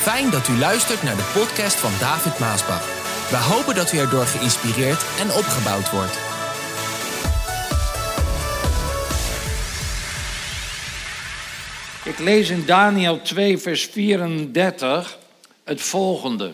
Fijn dat u luistert naar de podcast van David Maasbach. We hopen dat u erdoor geïnspireerd en opgebouwd wordt. Ik lees in Daniel 2, vers 34 het volgende.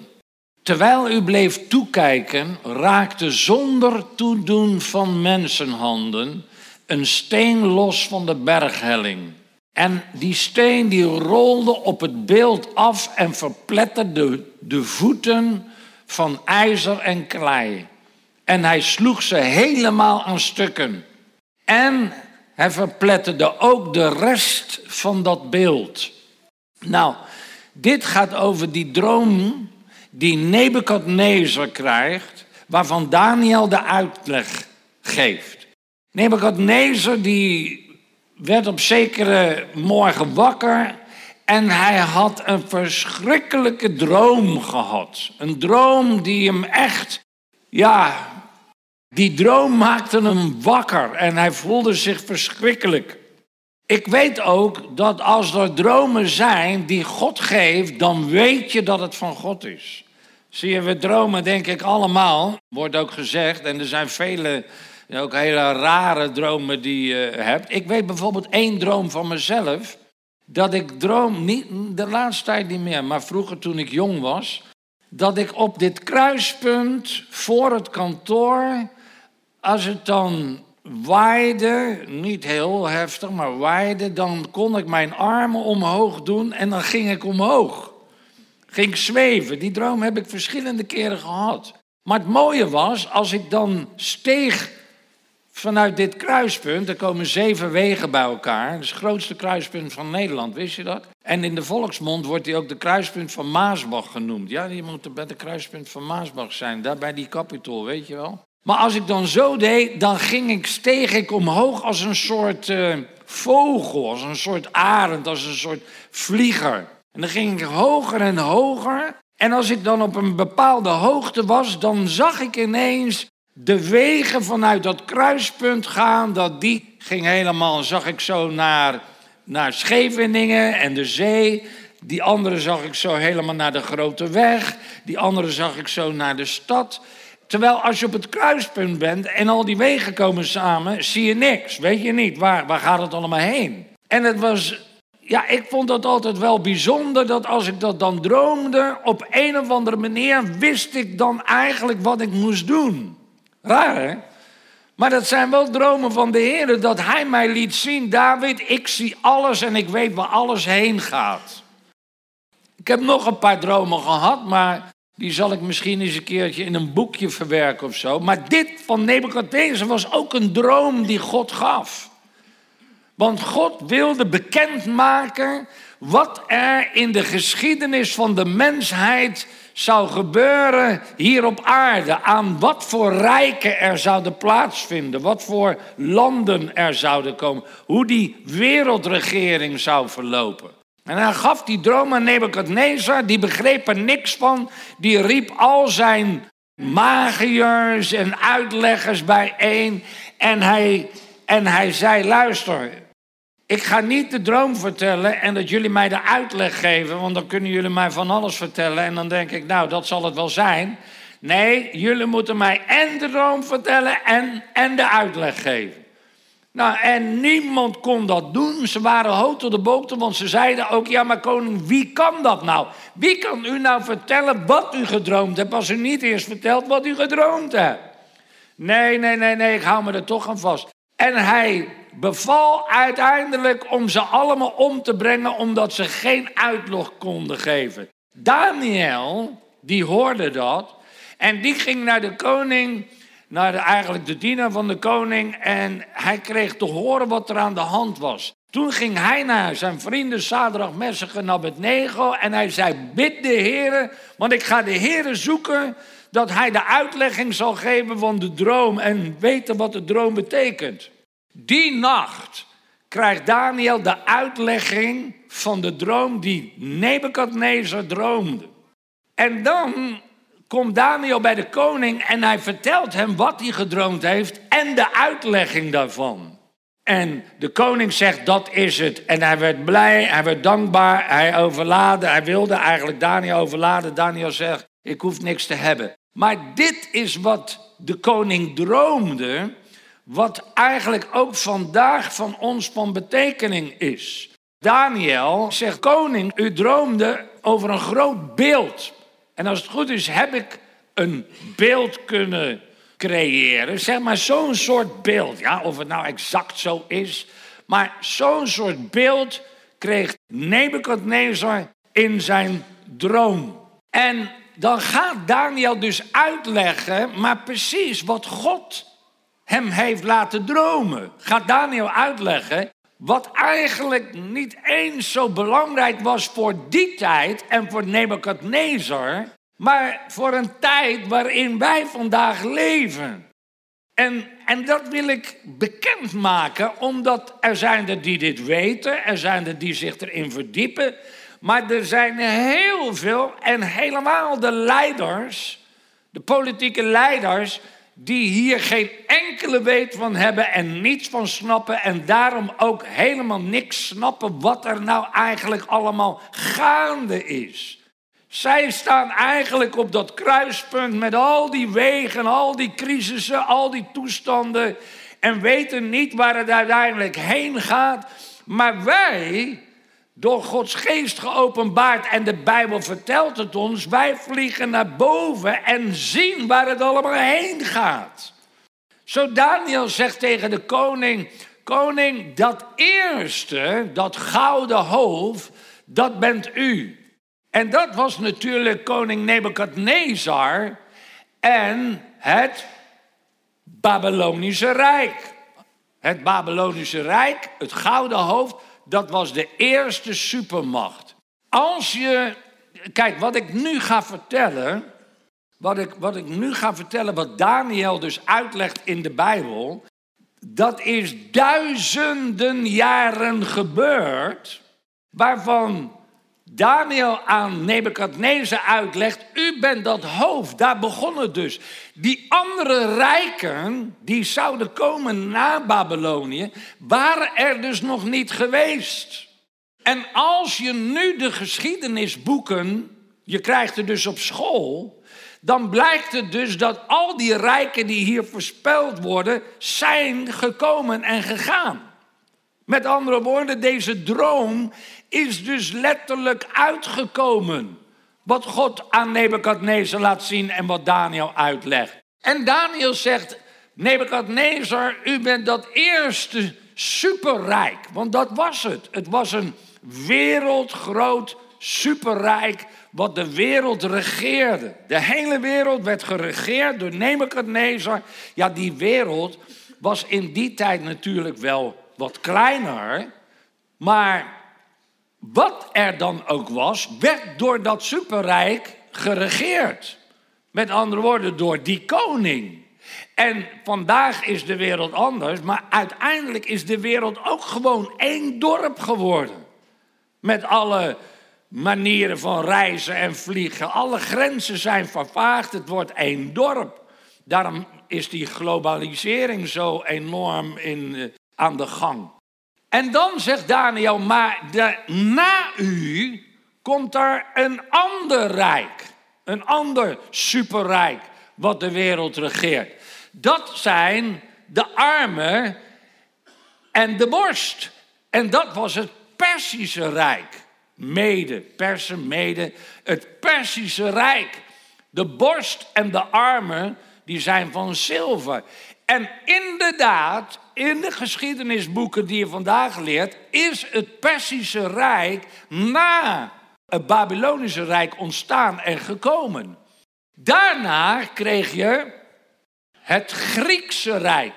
Terwijl u bleef toekijken, raakte zonder toedoen van mensenhanden een steen los van de berghelling. En die steen die rolde op het beeld af en verpletterde de voeten van ijzer en klei. En hij sloeg ze helemaal aan stukken. En hij verpletterde ook de rest van dat beeld. Nou, dit gaat over die droom die Nebukadnezar krijgt, waarvan Daniel de uitleg geeft. Nebukadnezar die werd op zekere morgen wakker en hij had een verschrikkelijke droom gehad. Een droom die hem echt, ja, die droom maakte hem wakker en hij voelde zich verschrikkelijk. Ik weet ook dat als er dromen zijn die God geeft, dan weet je dat het van God is. Zie je, we dromen denk ik allemaal, wordt ook gezegd, en er zijn vele, ook hele rare dromen die je hebt. Ik weet bijvoorbeeld één droom van mezelf, dat ik droom, niet, de laatste tijd niet meer, maar vroeger toen ik jong was, dat ik op dit kruispunt voor het kantoor, als het dan waaide, niet heel heftig, maar waaide, dan kon ik mijn armen omhoog doen en dan ging ik omhoog. Ging zweven. Die droom heb ik verschillende keren gehad. Maar het mooie was, als ik dan steeg vanuit dit kruispunt, er komen zeven wegen bij elkaar. Dat is het grootste kruispunt van Nederland, wist je dat? En in de volksmond wordt hij ook de kruispunt van Maasbach genoemd. Ja, die moet bij de kruispunt van Maasbach zijn, daar bij die kapitol, weet je wel? Maar als ik dan zo deed, dan ging ik, steeg ik omhoog als een soort uh, vogel, als een soort arend, als een soort vlieger. En dan ging ik hoger en hoger. En als ik dan op een bepaalde hoogte was, dan zag ik ineens de wegen vanuit dat kruispunt gaan. Dat die ging helemaal, zag ik zo naar, naar Scheveningen en de zee. Die andere zag ik zo helemaal naar de grote weg. Die andere zag ik zo naar de stad. Terwijl als je op het kruispunt bent en al die wegen komen samen, zie je niks. Weet je niet, waar, waar gaat het allemaal heen? En het was, ja, ik vond dat altijd wel bijzonder dat als ik dat dan droomde, op een of andere manier wist ik dan eigenlijk wat ik moest doen. Raar hè? Maar dat zijn wel dromen van de Heer, dat Hij mij liet zien, David, ik zie alles en ik weet waar alles heen gaat. Ik heb nog een paar dromen gehad, maar die zal ik misschien eens een keertje in een boekje verwerken of zo. Maar dit van Nebuchadnezzar was ook een droom die God gaf. Want God wilde bekendmaken wat er in de geschiedenis van de mensheid zou gebeuren hier op aarde. Aan wat voor rijken er zouden plaatsvinden. Wat voor landen er zouden komen. Hoe die wereldregering zou verlopen. En hij gaf die droom aan Nebukadnezar, die begreep er niks van. Die riep al zijn magiërs en uitleggers bijeen. En hij, en hij zei, luister, ik ga niet de droom vertellen en dat jullie mij de uitleg geven, want dan kunnen jullie mij van alles vertellen. En dan denk ik, nou, dat zal het wel zijn. Nee, jullie moeten mij en de droom vertellen en, en de uitleg geven. Nou, en niemand kon dat doen. Ze waren hoog tot de boogte, want ze zeiden ook: Ja, maar koning, wie kan dat nou? Wie kan u nou vertellen wat u gedroomd hebt, als u niet eerst vertelt wat u gedroomd hebt? Nee, nee, nee, nee, ik hou me er toch aan vast. En hij beval uiteindelijk om ze allemaal om te brengen, omdat ze geen uitlog konden geven. Daniel, die hoorde dat, en die ging naar de koning naar eigenlijk de dienaar van de koning en hij kreeg te horen wat er aan de hand was. Toen ging hij naar zijn vrienden Sadrach, Messach en Abednego en hij zei, bid de Heer, want ik ga de Heer zoeken dat hij de uitlegging zal geven van de droom en weten wat de droom betekent. Die nacht krijgt Daniel de uitlegging van de droom die Nebukadnezar droomde. En dan komt Daniel bij de koning en hij vertelt hem wat hij gedroomd heeft en de uitlegging daarvan. En de koning zegt, dat is het. En hij werd blij, hij werd dankbaar, hij overladen. Hij wilde eigenlijk Daniel overladen. Daniel zegt, ik hoef niks te hebben. Maar dit is wat de koning droomde, wat eigenlijk ook vandaag van ons van betekening is. Daniel zegt, koning, u droomde over een groot beeld. En als het goed is, heb ik een beeld kunnen creëren. Zeg maar zo'n soort beeld. Ja, of het nou exact zo is. Maar zo'n soort beeld kreeg Nebukadnezar in zijn droom. En dan gaat Daniel dus uitleggen, maar precies wat God hem heeft laten dromen. Gaat Daniel uitleggen wat eigenlijk niet eens zo belangrijk was voor die tijd en voor Nebukadnezar, maar voor een tijd waarin wij vandaag leven. En, en dat wil ik bekendmaken, omdat er zijn er die dit weten, er zijn er die zich erin verdiepen, maar er zijn heel veel en helemaal de leiders, de politieke leiders, die hier geen enkele weet van hebben en niets van snappen en daarom ook helemaal niks snappen wat er nou eigenlijk allemaal gaande is. Zij staan eigenlijk op dat kruispunt met al die wegen, al die crisissen, al die toestanden en weten niet waar het uiteindelijk heen gaat. Maar wij, door Gods geest geopenbaard en de Bijbel vertelt het ons, wij vliegen naar boven en zien waar het allemaal heen gaat. Zo Daniel zegt tegen de koning, koning, dat eerste, dat gouden hoofd, dat bent u. En dat was natuurlijk koning Nebukadnezar en het Babylonische Rijk. Het Babylonische Rijk, het gouden hoofd, dat was de eerste supermacht. Als je, kijk, wat ik nu ga vertellen, wat ik, wat ik nu ga vertellen, wat Daniel dus uitlegt in de Bijbel, dat is duizenden jaren gebeurd, waarvan Daniel aan Nebukadnezar uitlegt, u bent dat hoofd, daar begon het dus. Die andere rijken, die zouden komen na Babylonië, waren er dus nog niet geweest. En als je nu de geschiedenisboeken, je krijgt er dus op school, dan blijkt het dus dat al die rijken die hier voorspeld worden, zijn gekomen en gegaan. Met andere woorden, deze droom is dus letterlijk uitgekomen. Wat God aan Nebukadnezar laat zien en wat Daniel uitlegt. En Daniel zegt, Nebukadnezar, u bent dat eerste superrijk. Want dat was het. Het was een wereldgroot superrijk wat de wereld regeerde. De hele wereld werd geregeerd door Nebukadnezar. Ja, die wereld was in die tijd natuurlijk wel wat kleiner. Maar wat er dan ook was, werd door dat superrijk geregeerd. Met andere woorden, door die koning. En vandaag is de wereld anders, maar uiteindelijk is de wereld ook gewoon één dorp geworden. Met alle manieren van reizen en vliegen. Alle grenzen zijn vervaagd, het wordt één dorp. Daarom is die globalisering zo enorm in, eh, aan de gang. En dan zegt Daniel, maar na u komt er een ander rijk. Een ander superrijk wat de wereld regeert. Dat zijn de armen en de borst. En dat was het Persische Rijk. Mede, Persen, mede, het Persische Rijk. De borst en de armen, die zijn van zilver. En inderdaad, in de geschiedenisboeken die je vandaag leert, is het Persische Rijk na het Babylonische Rijk ontstaan en gekomen. Daarna kreeg je het Griekse Rijk.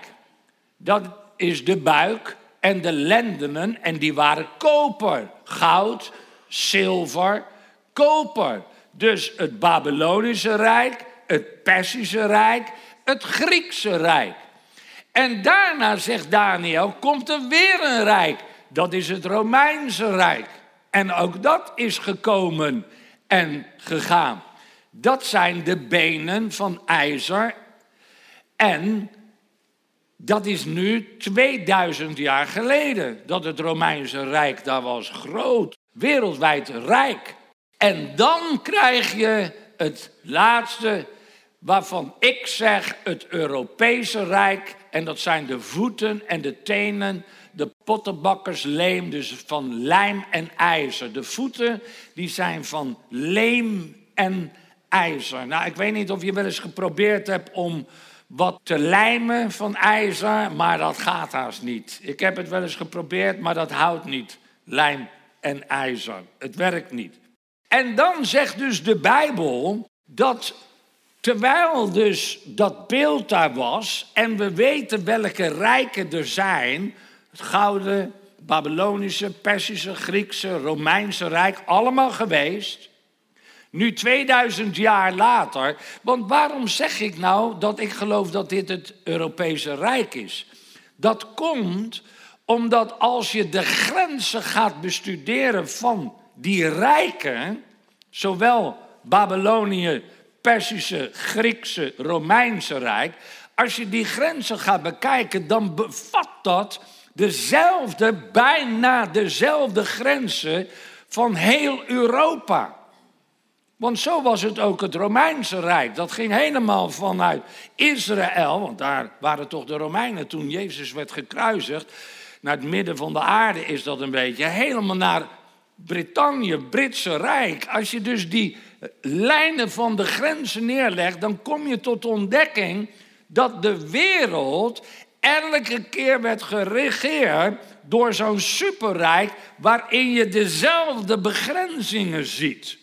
Dat is de buik en de lendenen en die waren koper, goud, zilver, koper. Dus het Babylonische Rijk, het Persische Rijk, het Griekse Rijk. En daarna, zegt Daniel, komt er weer een rijk. Dat is het Romeinse Rijk. En ook dat is gekomen en gegaan. Dat zijn de benen van ijzer en Dat is nu 2000 jaar geleden dat het Romeinse Rijk daar was. Groot, wereldwijd rijk. En dan krijg je het laatste waarvan ik zeg het Europese Rijk. En dat zijn de voeten en de tenen, de pottenbakkersleem, dus van lijm en ijzer. De voeten die zijn van leem en ijzer. Nou, ik weet niet of je wel eens geprobeerd hebt om wat te lijmen van ijzer, maar dat gaat haast niet. Ik heb het wel eens geprobeerd, maar dat houdt niet. Lijm en ijzer. Het werkt niet. En dan zegt dus de Bijbel dat terwijl dus dat beeld daar was en we weten welke rijken er zijn, het gouden, Babylonische, Persische, Griekse, Romeinse rijk, allemaal geweest. Nu 2000 jaar later, want waarom zeg ik nou dat ik geloof dat dit het Europese Rijk is? Dat komt omdat als je de grenzen gaat bestuderen van die rijken, zowel Babylonië, Persische, Griekse, Romeinse Rijk, als je die grenzen gaat bekijken, dan bevat dat dezelfde, bijna dezelfde grenzen van heel Europa. Want zo was het ook het Romeinse Rijk. Dat ging helemaal vanuit Israël, want daar waren toch de Romeinen toen Jezus werd gekruisigd. Naar het midden van de aarde is dat een beetje. Helemaal naar Brittannië, Britse Rijk. Als je dus die lijnen van de grenzen neerlegt, dan kom je tot ontdekking dat de wereld elke keer werd geregeerd door zo'n superrijk waarin je dezelfde begrenzingen ziet.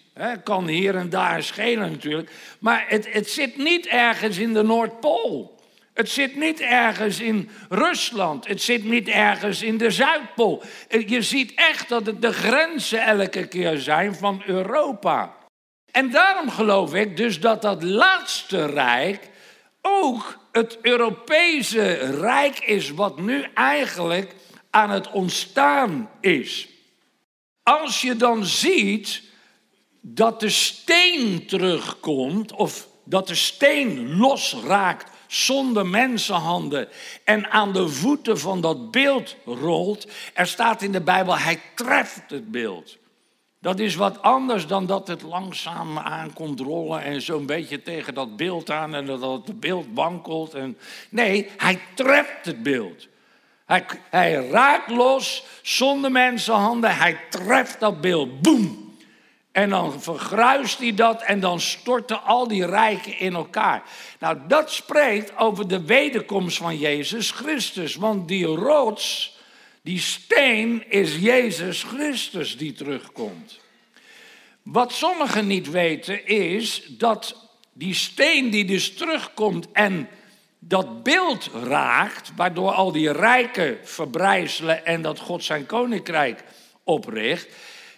Kan hier en daar schelen natuurlijk, maar het, het zit niet ergens in de Noordpool. Het zit niet ergens in Rusland. Het zit niet ergens in de Zuidpool. Je ziet echt dat het de grenzen elke keer zijn van Europa. En daarom geloof ik dus dat dat laatste rijk ook het Europese rijk is, wat nu eigenlijk aan het ontstaan is. Als je dan ziet dat de steen terugkomt, of dat de steen losraakt zonder mensenhanden en aan de voeten van dat beeld rolt. Er staat in de Bijbel, hij treft het beeld. Dat is wat anders dan dat het langzaam aankomt rollen en zo'n beetje tegen dat beeld aan en dat het beeld wankelt. En... Nee, hij treft het beeld. Hij, hij raakt los zonder mensenhanden, hij treft dat beeld. Boem! En dan vergruist hij dat en dan storten al die rijken in elkaar. Nou, dat spreekt over de wederkomst van Jezus Christus. Want die rots, die steen, is Jezus Christus die terugkomt. Wat sommigen niet weten is dat die steen die dus terugkomt en dat beeld raakt, waardoor al die rijken verbrijzelen en dat God zijn koninkrijk opricht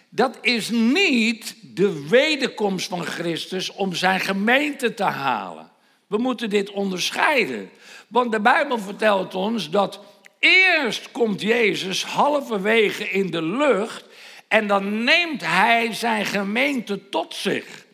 dat is niet de wederkomst van Christus om zijn gemeente te halen. We moeten dit onderscheiden. Want de Bijbel vertelt ons dat eerst komt Jezus halverwege in de lucht en dan neemt hij zijn gemeente tot zich.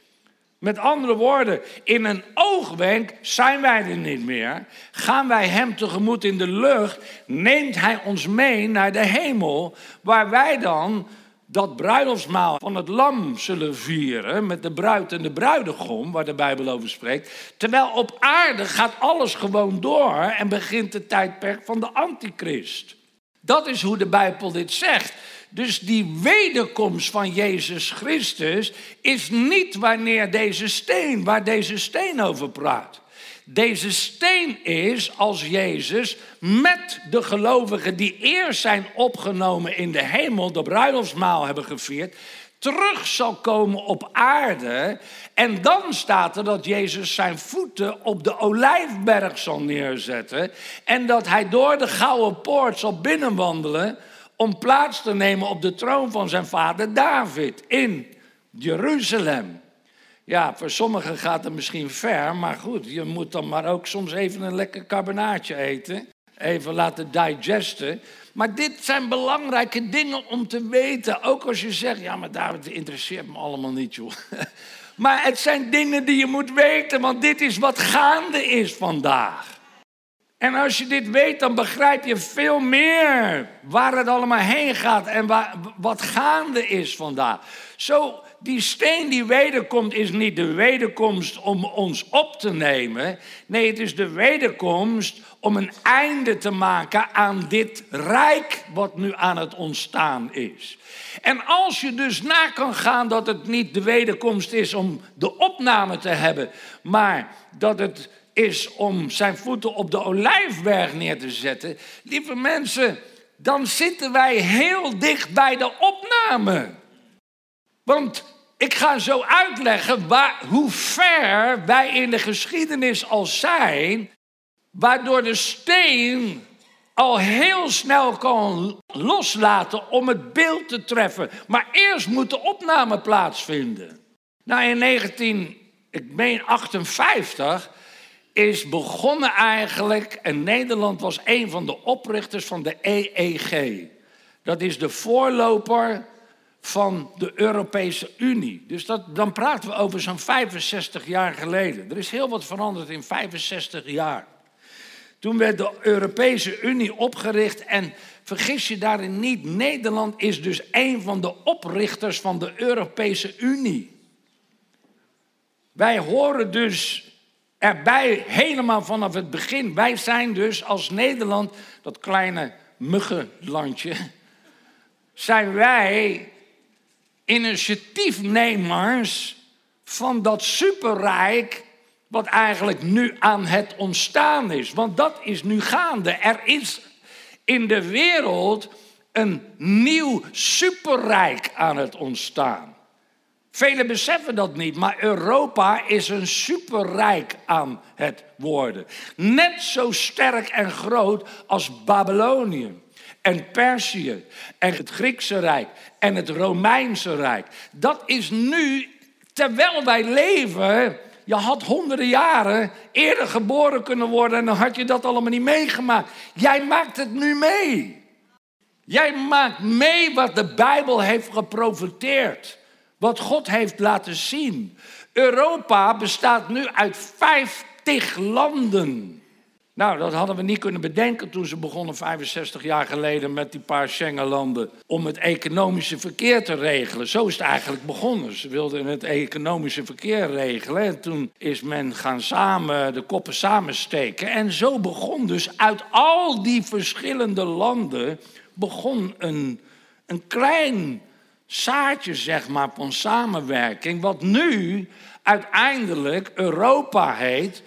Met andere woorden, in een oogwenk zijn wij er niet meer. Gaan wij hem tegemoet in de lucht, neemt hij ons mee naar de hemel, waar wij dan dat bruiloftsmaal van het lam zullen vieren met de bruid en de bruidegom, waar de Bijbel over spreekt. Terwijl op aarde gaat alles gewoon door en begint het tijdperk van de antichrist. Dat is hoe de Bijbel dit zegt. Dus die wederkomst van Jezus Christus is niet wanneer deze steen, waar deze steen over praat. Deze steen is als Jezus met de gelovigen die eerst zijn opgenomen in de hemel, de bruiloftsmaal hebben gevierd, terug zal komen op aarde. En dan staat er dat Jezus zijn voeten op de olijfberg zal neerzetten. En dat hij door de gouden poort zal binnenwandelen om plaats te nemen op de troon van zijn vader David in Jeruzalem. Ja, voor sommigen gaat het misschien ver, maar goed, je moet dan maar ook soms even een lekker carbonaatje eten. Even laten digesten. Maar dit zijn belangrijke dingen om te weten. Ook als je zegt, ja, maar David interesseert me allemaal niet, joh. Maar het zijn dingen die je moet weten, want dit is wat gaande is vandaag. En als je dit weet, dan begrijp je veel meer waar het allemaal heen gaat en wat gaande is vandaag. Zo, die steen die wederkomt is niet de wederkomst om ons op te nemen. Nee, het is de wederkomst om een einde te maken aan dit rijk wat nu aan het ontstaan is. En als je dus na kan gaan dat het niet de wederkomst is om de opname te hebben, maar dat het is om zijn voeten op de olijfberg neer te zetten, lieve mensen, dan zitten wij heel dicht bij de opname. Want ik ga zo uitleggen waar, hoe ver wij in de geschiedenis al zijn, waardoor de steen al heel snel kan loslaten om het beeld te treffen. Maar eerst moet de opname plaatsvinden. Nou, in 1958 is begonnen eigenlijk, en Nederland was een van de oprichters van de EEG. Dat is de voorloper van de Europese Unie. Dus dat, dan praten we over zo'n 65 jaar geleden. Er is heel wat veranderd in 65 jaar. Toen werd de Europese Unie opgericht en vergis je daarin niet, Nederland is dus een van de oprichters van de Europese Unie. Wij horen dus erbij helemaal vanaf het begin. Wij zijn dus als Nederland, dat kleine muggenlandje, zijn wij initiatiefnemers van dat superrijk wat eigenlijk nu aan het ontstaan is. Want dat is nu gaande. Er is in de wereld een nieuw superrijk aan het ontstaan. Velen beseffen dat niet, maar Europa is een superrijk aan het worden. Net zo sterk en groot als Babylonië en Perzië en het Griekse Rijk en het Romeinse Rijk. Dat is nu, terwijl wij leven, je had honderden jaren eerder geboren kunnen worden en dan had je dat allemaal niet meegemaakt. Jij maakt het nu mee. Jij maakt mee wat de Bijbel heeft geprofiteerd. Wat God heeft laten zien. Europa bestaat nu uit 50 landen. Nou, dat hadden we niet kunnen bedenken toen ze begonnen 65 jaar geleden met die paar Schengenlanden om het economische verkeer te regelen. Zo is het eigenlijk begonnen. Ze wilden het economische verkeer regelen en toen is men gaan samen de koppen samensteken. En zo begon dus uit al die verschillende landen begon een, een klein zaadje, zeg maar, van samenwerking, wat nu uiteindelijk Europa heet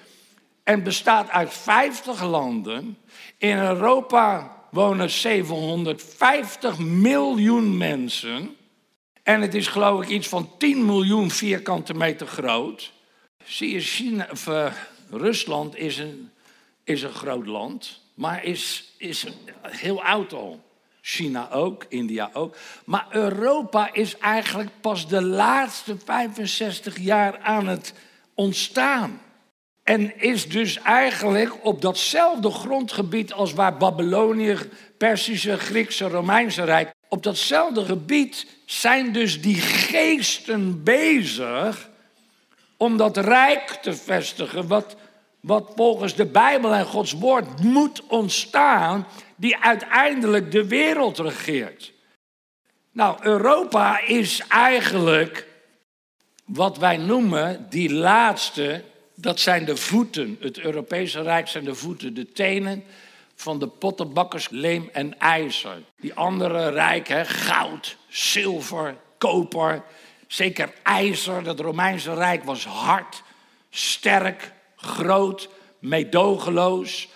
en bestaat uit 50 landen. In Europa wonen 750 miljoen mensen. En het is geloof ik iets van 10 miljoen vierkante meter groot. Zie je, China, of, uh, Rusland is een, is een groot land, maar is, is heel oud al. China ook, India ook. Maar Europa is eigenlijk pas de laatste 65 jaar aan het ontstaan. En is dus eigenlijk op datzelfde grondgebied als waar Babylonië, Persische, Griekse, Romeinse Rijk, op datzelfde gebied zijn dus die geesten bezig om dat rijk te vestigen, wat, wat volgens de Bijbel en Gods woord moet ontstaan, die uiteindelijk de wereld regeert. Nou, Europa is eigenlijk wat wij noemen die laatste dat zijn de voeten. Het Europese Rijk zijn de voeten, de tenen van de pottenbakkers, leem en ijzer. Die andere rijk, hè, goud, zilver, koper, zeker ijzer. Dat Romeinse Rijk was hard, sterk, groot, meedogenloos.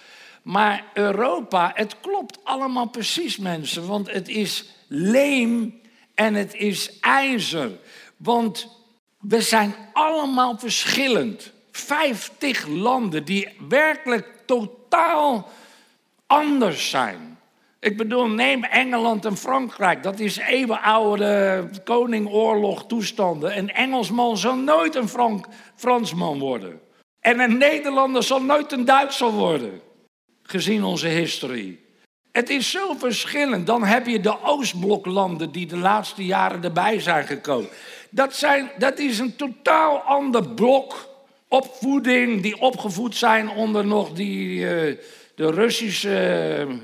Maar Europa, het klopt allemaal precies, mensen. Want het is leem en het is ijzer. Want we zijn allemaal verschillend. 50 landen die werkelijk totaal anders zijn. Ik bedoel, neem Engeland en Frankrijk. Dat is eeuwenoude koningoorlog toestanden. Een Engelsman zal nooit een Frank, Fransman worden. En een Nederlander zal nooit een Duitser worden. Gezien onze historie. Het is zo verschillend. Dan heb je de Oostbloklanden die de laatste jaren erbij zijn gekomen. Dat, zijn, dat is een totaal ander blok opvoeding, die opgevoed zijn onder nog die, de de Russische eh,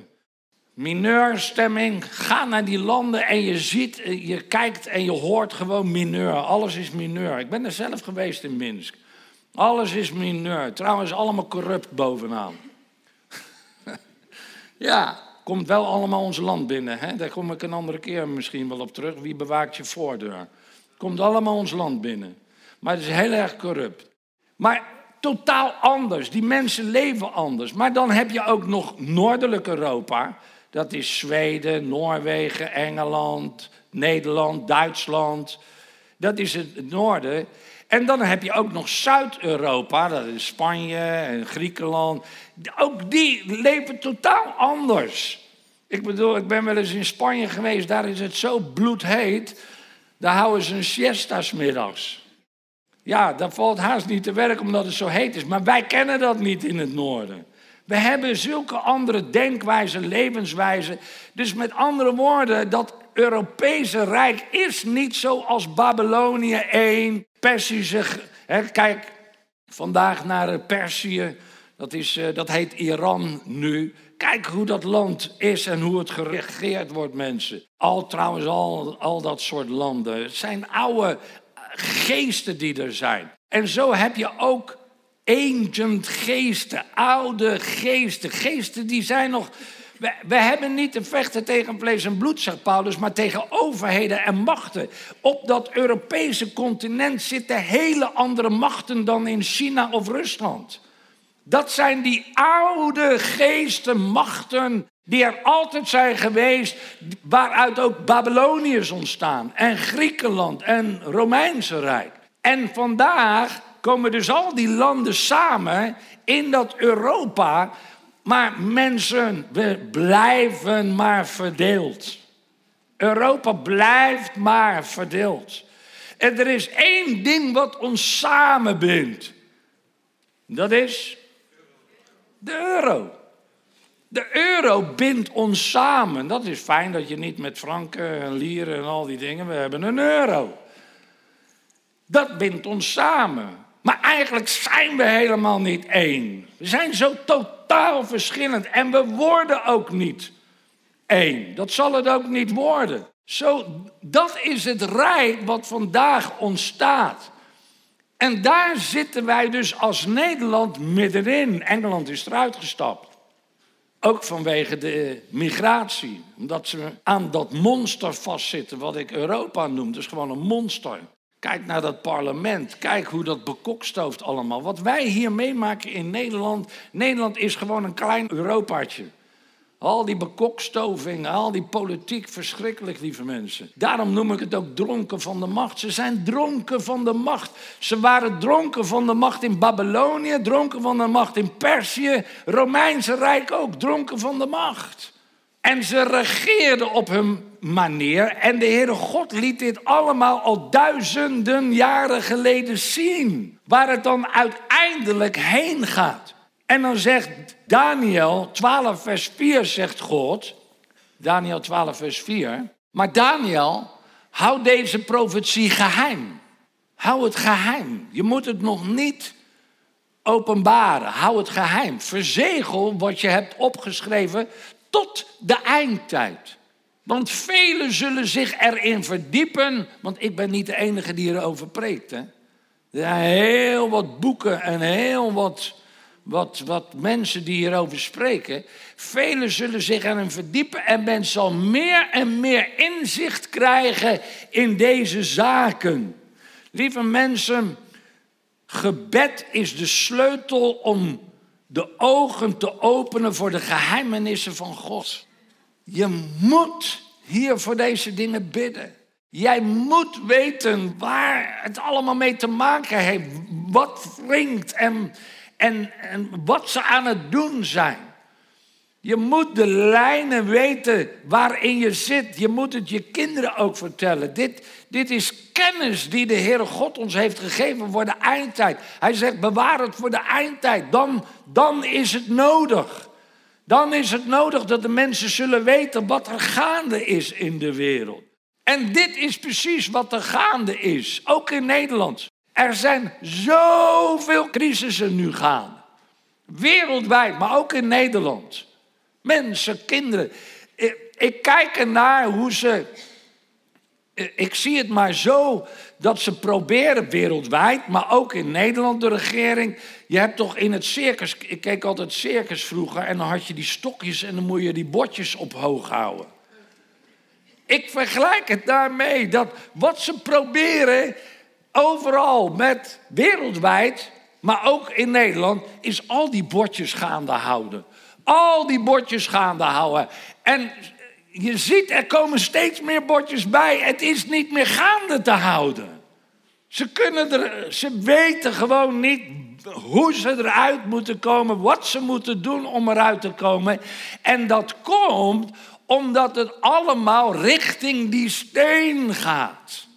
mineurstemming. Ga naar die landen en je ziet, eh, je kijkt en je hoort gewoon mineur. Alles is mineur. Ik ben er zelf geweest in Minsk. Alles is mineur. Trouwens, allemaal corrupt bovenaan. ja, komt wel allemaal ons land binnen. Hè? Daar kom ik een andere keer misschien wel op terug. Wie bewaakt je voordeur? Komt allemaal ons land binnen. Maar het is heel erg corrupt. Maar totaal anders. Die mensen leven anders. Maar dan heb je ook nog Noordelijk Europa. Dat is Zweden, Noorwegen, Engeland, Nederland, Duitsland. Dat is het noorden. En dan heb je ook nog Zuid-Europa, dat is Spanje en Griekenland. Ook die leven totaal anders. Ik bedoel, ik ben wel eens in Spanje geweest, daar is het zo bloedheet. Daar houden ze een siesta middags. Ja, dat valt haast niet te werk omdat het zo heet is. Maar wij kennen dat niet in het noorden. We hebben zulke andere denkwijzen, levenswijzen. Dus met andere woorden, dat Europese rijk is niet zoals Babylonië 1, Persische. Kijk vandaag naar Perzië, dat, is, eh, dat heet Iran nu. Kijk hoe dat land is en hoe het geregeerd wordt, mensen. Al trouwens, al, al dat soort landen. Het zijn oude geesten die er zijn. En zo heb je ook ancient geesten, oude geesten. Geesten die zijn nog. We, hebben niet te vechten tegen vlees en bloed, zegt Paulus, maar tegen overheden en machten. Op dat Europese continent zitten hele andere machten dan in China of Rusland. Dat zijn die oude geesten, machten, die er altijd zijn geweest, waaruit ook Babyloniërs ontstaan en Griekenland en Romeinse Rijk. En vandaag komen dus al die landen samen in dat Europa, maar mensen, we blijven maar verdeeld. Europa blijft maar verdeeld. En er is één ding wat ons samenbindt. Dat is de euro. De euro bindt ons samen. Dat is fijn dat je niet met franken en lieren en al die dingen. We hebben een euro. Dat bindt ons samen. Maar eigenlijk zijn we helemaal niet één. We zijn zo totaal verschillend en we worden ook niet één. Dat zal het ook niet worden. Zo, dat is het rijk wat vandaag ontstaat. En daar zitten wij dus als Nederland middenin. Engeland is eruit gestapt. Ook vanwege de migratie. Omdat ze aan dat monster vastzitten, wat ik Europa noem. Is gewoon een monster. Kijk naar dat parlement. Kijk hoe dat bekokstooft allemaal. Wat wij hier meemaken in Nederland. Nederland is gewoon een klein Europaatje. Al die bekokstoving, al die politiek, verschrikkelijk, lieve mensen. Daarom noem ik het ook dronken van de macht. Ze zijn dronken van de macht. Ze waren dronken van de macht in Babylonië, dronken van de macht in Perzië, Romeinse Rijk ook, dronken van de macht. En ze regeerden op hun manier. En de Heere God liet dit allemaal al duizenden jaren geleden zien. Waar het dan uiteindelijk heen gaat. En dan zegt Daniel 12, vers 4, zegt God. Daniel 12, vers 4. Maar Daniel, hou deze profetie geheim. Hou het geheim. Je moet het nog niet openbaren. Hou het geheim. Verzegel wat je hebt opgeschreven tot de eindtijd. Want velen zullen zich erin verdiepen. Want ik ben niet de enige die erover preekt. Hè? Er zijn heel wat boeken en heel wat wat, wat mensen die hierover spreken. Velen zullen zich aan hem verdiepen en men zal meer en meer inzicht krijgen in deze zaken. Lieve mensen, gebed is de sleutel om de ogen te openen voor de geheimenissen van God. Je moet hier voor deze dingen bidden. Jij moet weten waar het allemaal mee te maken heeft. Wat wringt en, en, en wat ze aan het doen zijn. Je moet de lijnen weten waarin je zit. Je moet het je kinderen ook vertellen. Dit, dit is kennis die de Heere God ons heeft gegeven voor de eindtijd. Hij zegt, bewaar het voor de eindtijd. Dan, dan is het nodig. Dan is het nodig dat de mensen zullen weten wat er gaande is in de wereld. En dit is precies wat er gaande is, ook in Nederland. Er zijn zoveel crisissen nu gaande. Wereldwijd, maar ook in Nederland. Mensen, kinderen. Ik, ik kijk ernaar hoe ze. Ik zie het maar zo dat ze proberen wereldwijd, maar ook in Nederland, de regering. Je hebt toch in het circus, ik keek altijd circus vroeger, en dan had je die stokjes en dan moet je die bordjes op hoog houden. Ik vergelijk het daarmee dat wat ze proberen overal met wereldwijd, maar ook in Nederland, is al die bordjes gaande houden. Al die bordjes gaande houden. En je ziet, er komen steeds meer bordjes bij. Het is niet meer gaande te houden. Ze, kunnen er, ze weten gewoon niet hoe ze eruit moeten komen, wat ze moeten doen om eruit te komen. En dat komt omdat het allemaal richting die steen gaat.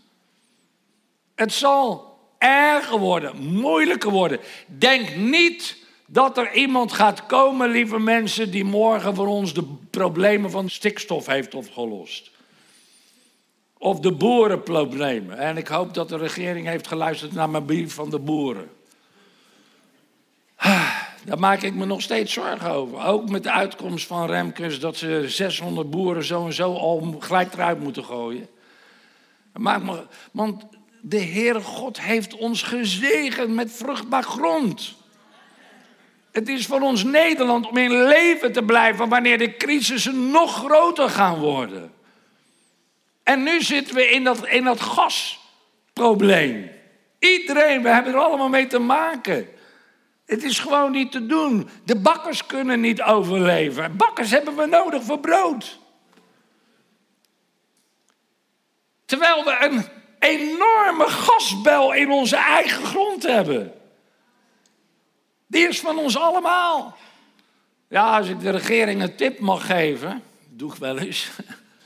Het zal erger worden, moeilijker worden. Denk niet dat er iemand gaat komen, lieve mensen, die morgen voor ons de problemen van stikstof heeft opgelost. Of de boerenproblemen. En ik hoop dat de regering heeft geluisterd naar mijn brief van de boeren. Daar maak ik me nog steeds zorgen over. Ook met de uitkomst van Remkes dat ze 600 boeren zo en zo al gelijk eruit moeten gooien. Maak me, want de Heere God heeft ons gezegend met vruchtbaar grond. Het is voor ons Nederland om in leven te blijven wanneer de crisissen nog groter gaan worden. En nu zitten we in dat, in dat gasprobleem. Iedereen, we hebben er allemaal mee te maken. Het is gewoon niet te doen. De bakkers kunnen niet overleven. Bakkers hebben we nodig voor brood. Terwijl we een enorme gasbel in onze eigen grond hebben. Die is van ons allemaal. Ja, als ik de regering een tip mag geven, doe ik wel eens.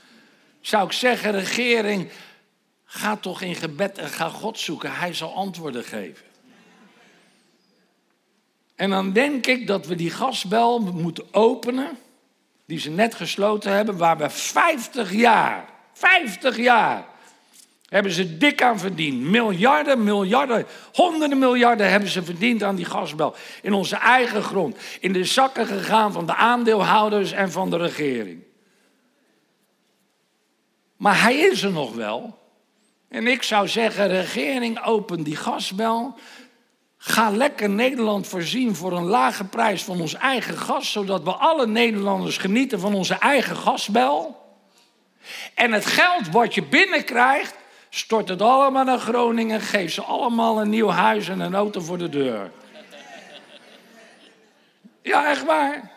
Zou ik zeggen, regering, ga toch in gebed en ga God zoeken. Hij zal antwoorden geven. En dan denk ik dat we die gasbel moeten openen, die ze net gesloten hebben, waar we 50 jaar, 50 jaar, hebben ze dik aan verdiend. Miljarden, miljarden, honderden miljarden hebben ze verdiend aan die gasbel. In onze eigen grond. In de zakken gegaan van de aandeelhouders en van de regering. Maar hij is er nog wel. En ik zou zeggen, regering, open die gasbel. Ga lekker Nederland voorzien voor een lage prijs van ons eigen gas, zodat we alle Nederlanders genieten van onze eigen gasbel. En het geld wat je binnenkrijgt, stort het allemaal naar Groningen, geef ze allemaal een nieuw huis en een auto voor de deur. Ja, echt waar.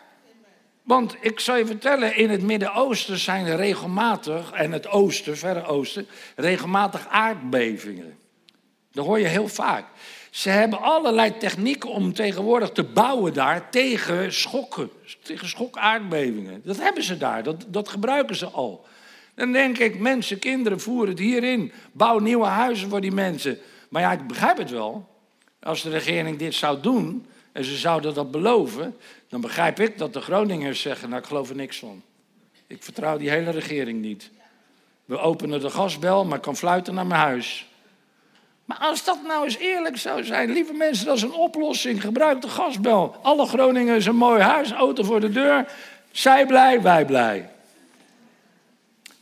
Want ik zal je vertellen, in het Midden-Oosten zijn er regelmatig, en het Oosten, Verre Oosten, regelmatig aardbevingen. Dat hoor je heel vaak. Ze hebben allerlei technieken om tegenwoordig te bouwen daar tegen schokken, tegen schokaardbevingen. Dat hebben ze daar, dat, dat gebruiken ze al. Dan denk ik, mensen, kinderen, voeren het hierin. Bouw nieuwe huizen voor die mensen. Maar ja, ik begrijp het wel. Als de regering dit zou doen en ze zouden dat beloven, dan begrijp ik dat de Groningers zeggen, nou ik geloof er niks van. Ik vertrouw die hele regering niet. We openen de gasbel, maar kan fluiten naar mijn huis. Maar als dat nou eens eerlijk zou zijn, lieve mensen, dat is een oplossing. Gebruik de gasbel. Alle Groningers een mooi huis, auto voor de deur. Zij blij, wij blij.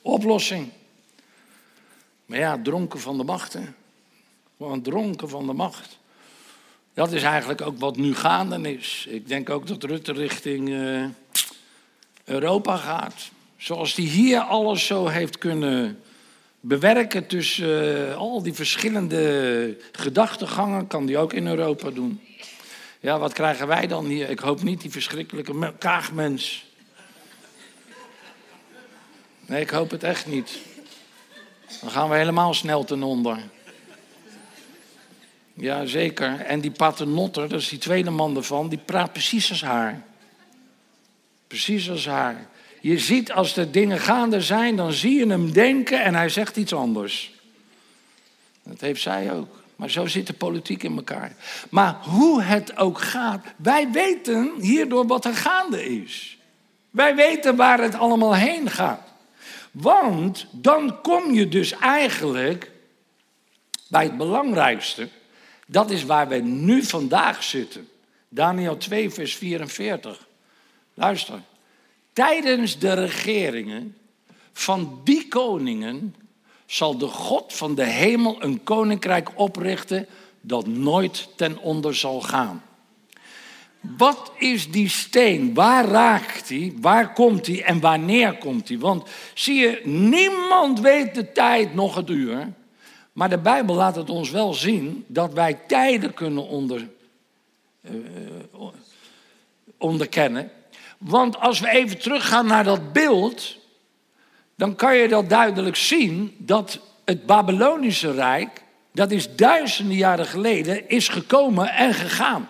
Oplossing. Maar ja, dronken van de macht. Hè? Gewoon dronken van de macht. Dat is eigenlijk ook wat nu gaande is. Ik denk ook dat Rutte richting uh, Europa gaat. Zoals hij hier alles zo heeft kunnen bewerken tussen uh, al die verschillende gedachtegangen, kan hij ook in Europa doen. Ja, wat krijgen wij dan hier? Ik hoop niet die verschrikkelijke kaagmens. Nee, ik hoop het echt niet. Dan gaan we helemaal snel ten onder. Ja, zeker. En die paternotter, dat is die tweede man ervan, die praat precies als haar. Precies als haar. Je ziet als er dingen gaande zijn, dan zie je hem denken en hij zegt iets anders. Dat heeft zij ook. Maar zo zit de politiek in elkaar. Maar hoe het ook gaat, wij weten hierdoor wat er gaande is. Wij weten waar het allemaal heen gaat. Want dan kom je dus eigenlijk bij het belangrijkste. Dat is waar we nu vandaag zitten. Daniel 2, vers 44. Luister. Tijdens de regeringen van die koningen zal de God van de hemel een koninkrijk oprichten dat nooit ten onder zal gaan. Wat is die steen? Waar raakt hij? Waar komt hij en wanneer komt hij? Want zie je, niemand weet de tijd nog het uur. Maar de Bijbel laat het ons wel zien dat wij tijden kunnen onder, uh, onderkennen. Want als we even teruggaan naar dat beeld, dan kan je dat duidelijk zien dat het Babylonische Rijk, dat is duizenden jaren geleden, is gekomen en gegaan.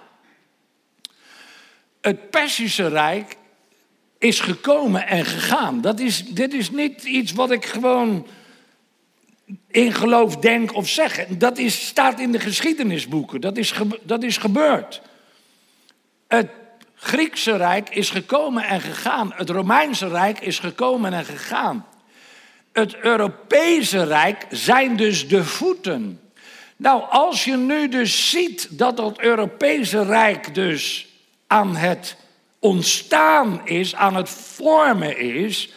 Het Persische Rijk is gekomen en gegaan. Dat is, dit is niet iets wat ik gewoon in geloof denk of zeg. Dat is, staat in de geschiedenisboeken. Dat is, dat is gebeurd. Het Griekse Rijk is gekomen en gegaan. Het Romeinse Rijk is gekomen en gegaan. Het Europese Rijk zijn dus de voeten. Nou, als je nu dus ziet dat dat Europese Rijk dus aan het ontstaan is, aan het vormen is,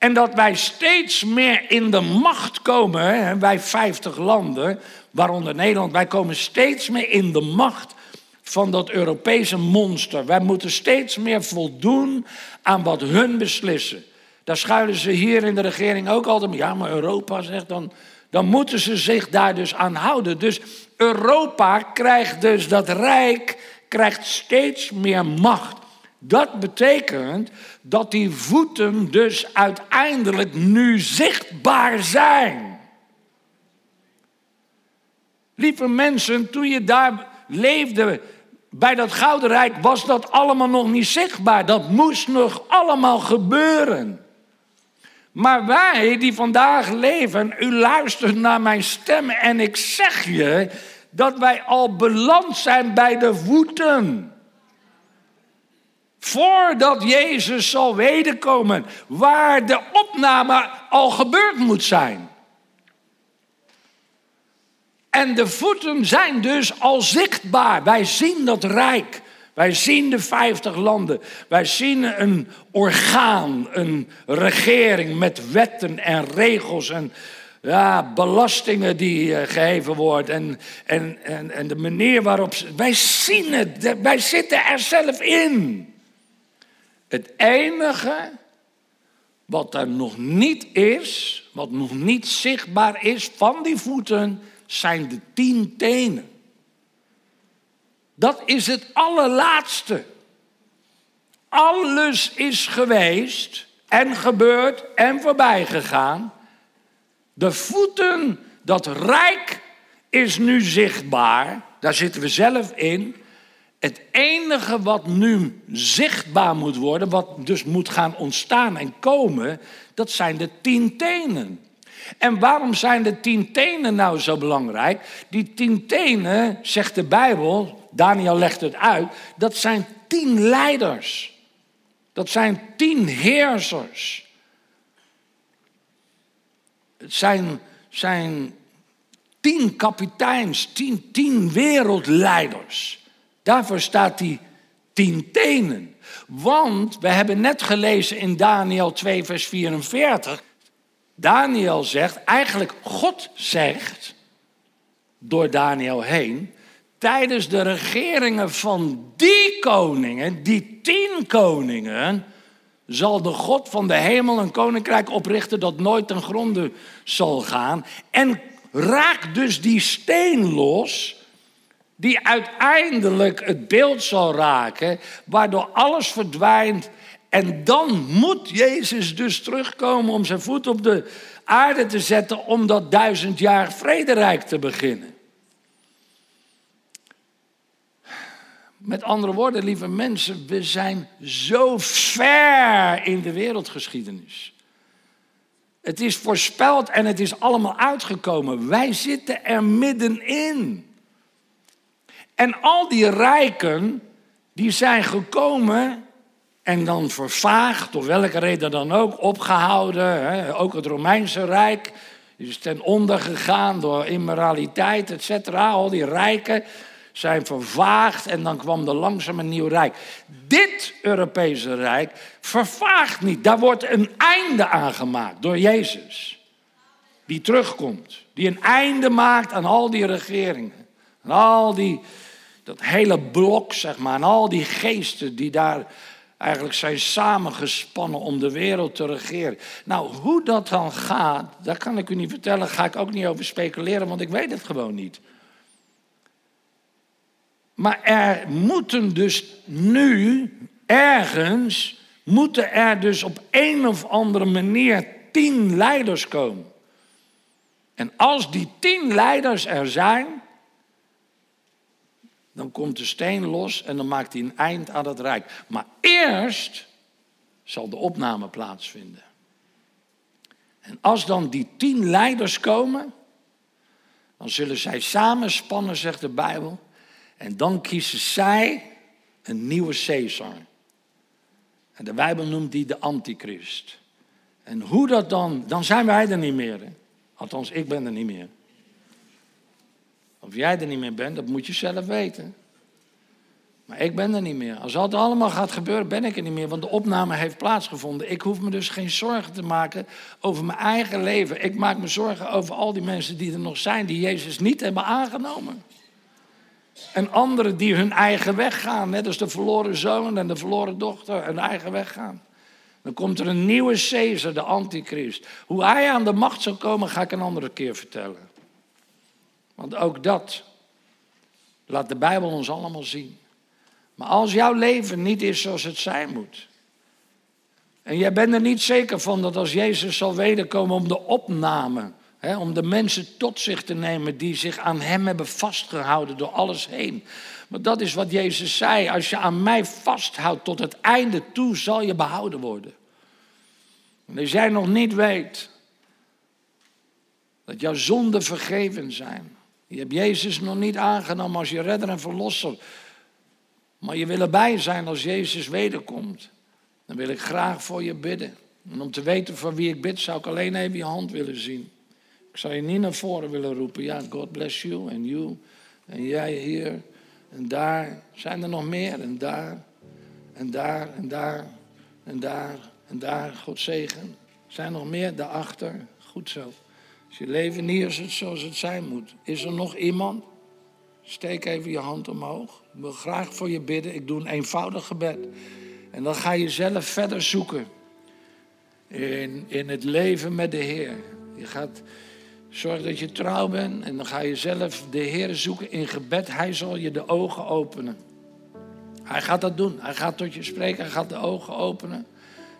en dat wij steeds meer in de macht komen, wij 50 landen, waaronder Nederland, wij komen steeds meer in de macht van dat Europese monster. Wij moeten steeds meer voldoen aan wat hun beslissen. Daar schuilen ze hier in de regering ook altijd. Ja, maar Europa zegt dan. Dan moeten ze zich daar dus aan houden. Dus Europa krijgt dus dat rijk, krijgt steeds meer macht. Dat betekent dat die voeten dus uiteindelijk nu zichtbaar zijn. Lieve mensen, toen je daar leefde bij dat Gouden Rijk, was dat allemaal nog niet zichtbaar. Dat moest nog allemaal gebeuren. Maar wij die vandaag leven, u luistert naar mijn stem en ik zeg je dat wij al beland zijn bij de voeten. Voordat Jezus zal wederkomen, waar de opname al gebeurd moet zijn. En de voeten zijn dus al zichtbaar. Wij zien dat rijk. Wij zien de 50 landen. Wij zien een orgaan, een regering met wetten en regels en ja, belastingen die uh, geheven worden. En, en, en, en de manier waarop. Ze, wij zien het, wij zitten er zelf in. Het enige wat er nog niet is, wat nog niet zichtbaar is van die voeten, zijn de tien tenen. Dat is het allerlaatste. Alles is geweest en gebeurd en voorbij gegaan. De voeten, dat rijk is nu zichtbaar. Daar zitten we zelf in. Het enige wat nu zichtbaar moet worden, wat dus moet gaan ontstaan en komen, dat zijn de tien tenen. En waarom zijn de tien tenen nou zo belangrijk? Die tien tenen, zegt de Bijbel, Daniel legt het uit, dat zijn tien leiders. Dat zijn tien heersers. Zijn, zijn tien kapiteins, tien, tien wereldleiders. Daarvoor staat die tien tenen. Want we hebben net gelezen in Daniel 2, vers 44. Daniel zegt, eigenlijk God zegt, door Daniel heen, tijdens de regeringen van die koningen, die tien koningen, zal de God van de hemel een koninkrijk oprichten dat nooit ten gronde zal gaan. En raakt dus die steen los, die uiteindelijk het beeld zal raken, waardoor alles verdwijnt. En dan moet Jezus dus terugkomen om zijn voet op de aarde te zetten om dat duizend jaar vrederijk te beginnen. Met andere woorden, lieve mensen, we zijn zo ver in de wereldgeschiedenis. Het is voorspeld en het is allemaal uitgekomen. Wij zitten er middenin. En al die rijken, die zijn gekomen en dan vervaagd, door welke reden dan ook, opgehouden. Hè? Ook het Romeinse Rijk is ten onder gegaan door immoraliteit, et cetera. Al die rijken, zijn vervaagd en dan kwam er langzaam een nieuw rijk. Dit Europese rijk vervaagt niet. Daar wordt een einde aan gemaakt door Jezus. Die terugkomt. Die een einde maakt aan al die regeringen. En al die, dat hele blok, zeg maar. En al die geesten die daar eigenlijk zijn samengespannen om de wereld te regeren. Nou, hoe dat dan gaat, dat kan ik u niet vertellen. Ga ik ook niet over speculeren, want ik weet het gewoon niet. Maar er moeten dus nu, ergens, moeten er dus op een of andere manier tien leiders komen. En als die tien leiders er zijn, dan komt de steen los en dan maakt hij een eind aan het rijk. Maar eerst zal de opname plaatsvinden. En als dan die tien leiders komen, dan zullen zij samenspannen, zegt de Bijbel. En dan kiezen zij een nieuwe Caesar. En de Bijbel noemt die de antichrist. En hoe dat dan, dan zijn wij er niet meer. Althans, ik ben er niet meer. Of jij er niet meer bent, dat moet je zelf weten. Maar ik ben er niet meer. Als dat allemaal gaat gebeuren, ben ik er niet meer. Want de opname heeft plaatsgevonden. Ik hoef me dus geen zorgen te maken over mijn eigen leven. Ik maak me zorgen over al die mensen die er nog zijn, die Jezus niet hebben aangenomen. En anderen die hun eigen weg gaan, net als de verloren zoon en de verloren dochter, hun eigen weg gaan. Dan komt er een nieuwe Caesar, de antichrist. Hoe hij aan de macht zal komen, ga ik een andere keer vertellen. Want ook dat laat de Bijbel ons allemaal zien. Maar als jouw leven niet is zoals het zijn moet. En jij bent er niet zeker van dat als Jezus zal wederkomen om de opname, om de mensen tot zich te nemen die zich aan Hem hebben vastgehouden door alles heen. Maar dat is wat Jezus zei. Als je aan mij vasthoudt tot het einde toe, zal je behouden worden. En als jij nog niet weet dat jouw zonden vergeven zijn. Je hebt Jezus nog niet aangenomen als je redder en verlosser. Maar je wil erbij zijn als Jezus wederkomt. Dan wil ik graag voor je bidden. En om te weten voor wie ik bid, zou ik alleen even je hand willen zien. Zou je niet naar voren willen roepen. Ja, God bless you en you. En jij hier. En daar. Zijn er nog meer? En daar. En daar. En daar. En daar. En daar. God zegen. Zijn er nog meer daarachter? Goed zo. Als je leven niet is zoals het zijn moet. Is er nog iemand? Steek even je hand omhoog. Ik wil graag voor je bidden. Ik doe een eenvoudig gebed. En dan ga je zelf verder zoeken. In, in het leven met de Heer. Je gaat zorgen dat je trouw bent. En dan ga je zelf de Heer zoeken in gebed. Hij zal je de ogen openen. Hij gaat dat doen. Hij gaat tot je spreken. Hij gaat de ogen openen.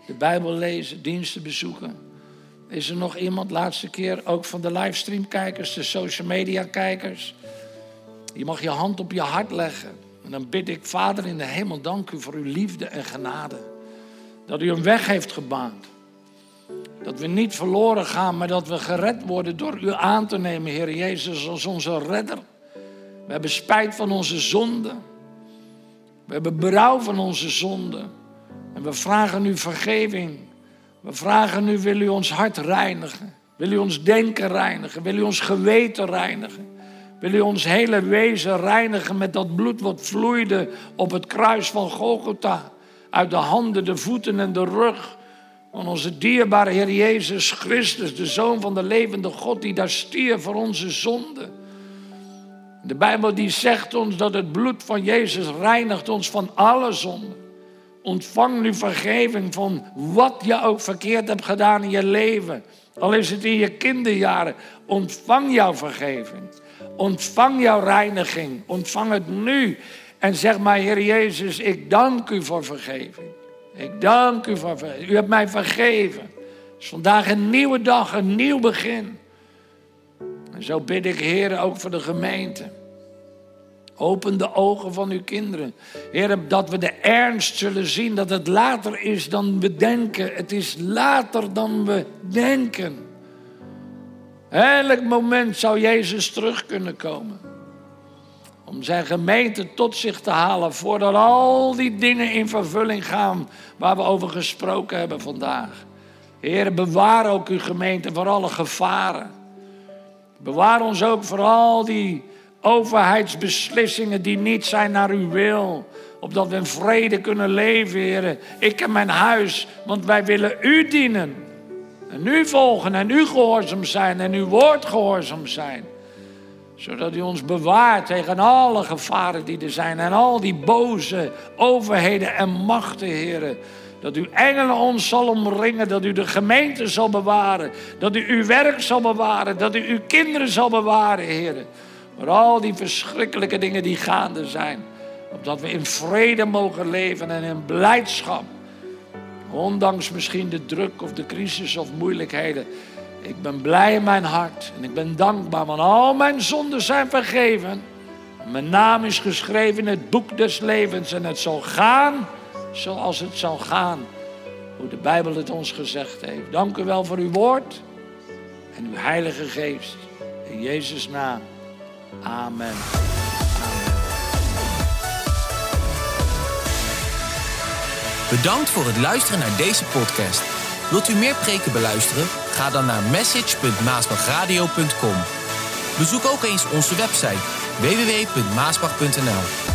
De Bijbel lezen. Diensten bezoeken. Is er nog iemand, laatste keer, ook van de livestream-kijkers, de social media-kijkers? Je mag je hand op je hart leggen. En dan bid ik, Vader in de hemel, dank u voor uw liefde en genade. Dat u een weg heeft gebaand. Dat we niet verloren gaan, maar dat we gered worden door u aan te nemen, Heer Jezus, als onze redder. We hebben spijt van onze zonden. We hebben berouw van onze zonden. En we vragen u vergeving. We vragen u, wil u ons hart reinigen? Wil u ons denken reinigen? Wil u ons geweten reinigen? Wil u ons hele wezen reinigen met dat bloed wat vloeide op het kruis van Golgotha? Uit de handen, de voeten en de rug van onze dierbare Heer Jezus Christus, de Zoon van de levende God, die daar stierf voor onze zonden. De Bijbel die zegt ons dat het bloed van Jezus reinigt ons van alle zonden. Ontvang nu vergeving van wat je ook verkeerd hebt gedaan in je leven. Al is het in je kinderjaren. Ontvang jouw vergeving. Ontvang jouw reiniging. Ontvang het nu. En zeg maar, Heer Jezus, ik dank u voor vergeving. Ik dank u voor. U hebt mij vergeven. Het is vandaag een nieuwe dag, een nieuw begin. En zo bid ik, Heer, ook voor de gemeente. Open de ogen van uw kinderen. Heer, dat we de ernst zullen zien dat het later is dan we denken. Het is later dan we denken. Elk moment zou Jezus terug kunnen komen. Om zijn gemeente tot zich te halen voordat al die dingen in vervulling gaan waar we over gesproken hebben vandaag. Heer, bewaar ook uw gemeente voor alle gevaren. Bewaar ons ook voor al die overheidsbeslissingen die niet zijn naar uw wil. Opdat we in vrede kunnen leven, Heer. Ik en mijn huis, want wij willen u dienen. En u volgen en u gehoorzaam zijn en uw woord gehoorzaam zijn. Zodat u ons bewaart tegen alle gevaren die er zijn en al die boze overheden en machten, Heer. Dat uw engelen ons zal omringen, dat u de gemeente zal bewaren, dat u uw werk zal bewaren, dat u uw kinderen zal bewaren, Heer. Maar al die verschrikkelijke dingen die gaande zijn, opdat we in vrede mogen leven en in blijdschap. Ondanks misschien de druk of de crisis of moeilijkheden. Ik ben blij in mijn hart en ik ben dankbaar, want al mijn zonden zijn vergeven. Mijn naam is geschreven in het boek des levens en het zal gaan zoals het zal gaan. Hoe de Bijbel het ons gezegd heeft. Dank u wel voor uw woord en uw Heilige Geest. In Jezus' naam. Amen. Bedankt voor het luisteren naar deze podcast. Wilt u meer preken beluisteren? Ga dan naar message.maasbachradio.com. Bezoek ook eens onze website www.maasbach.nl.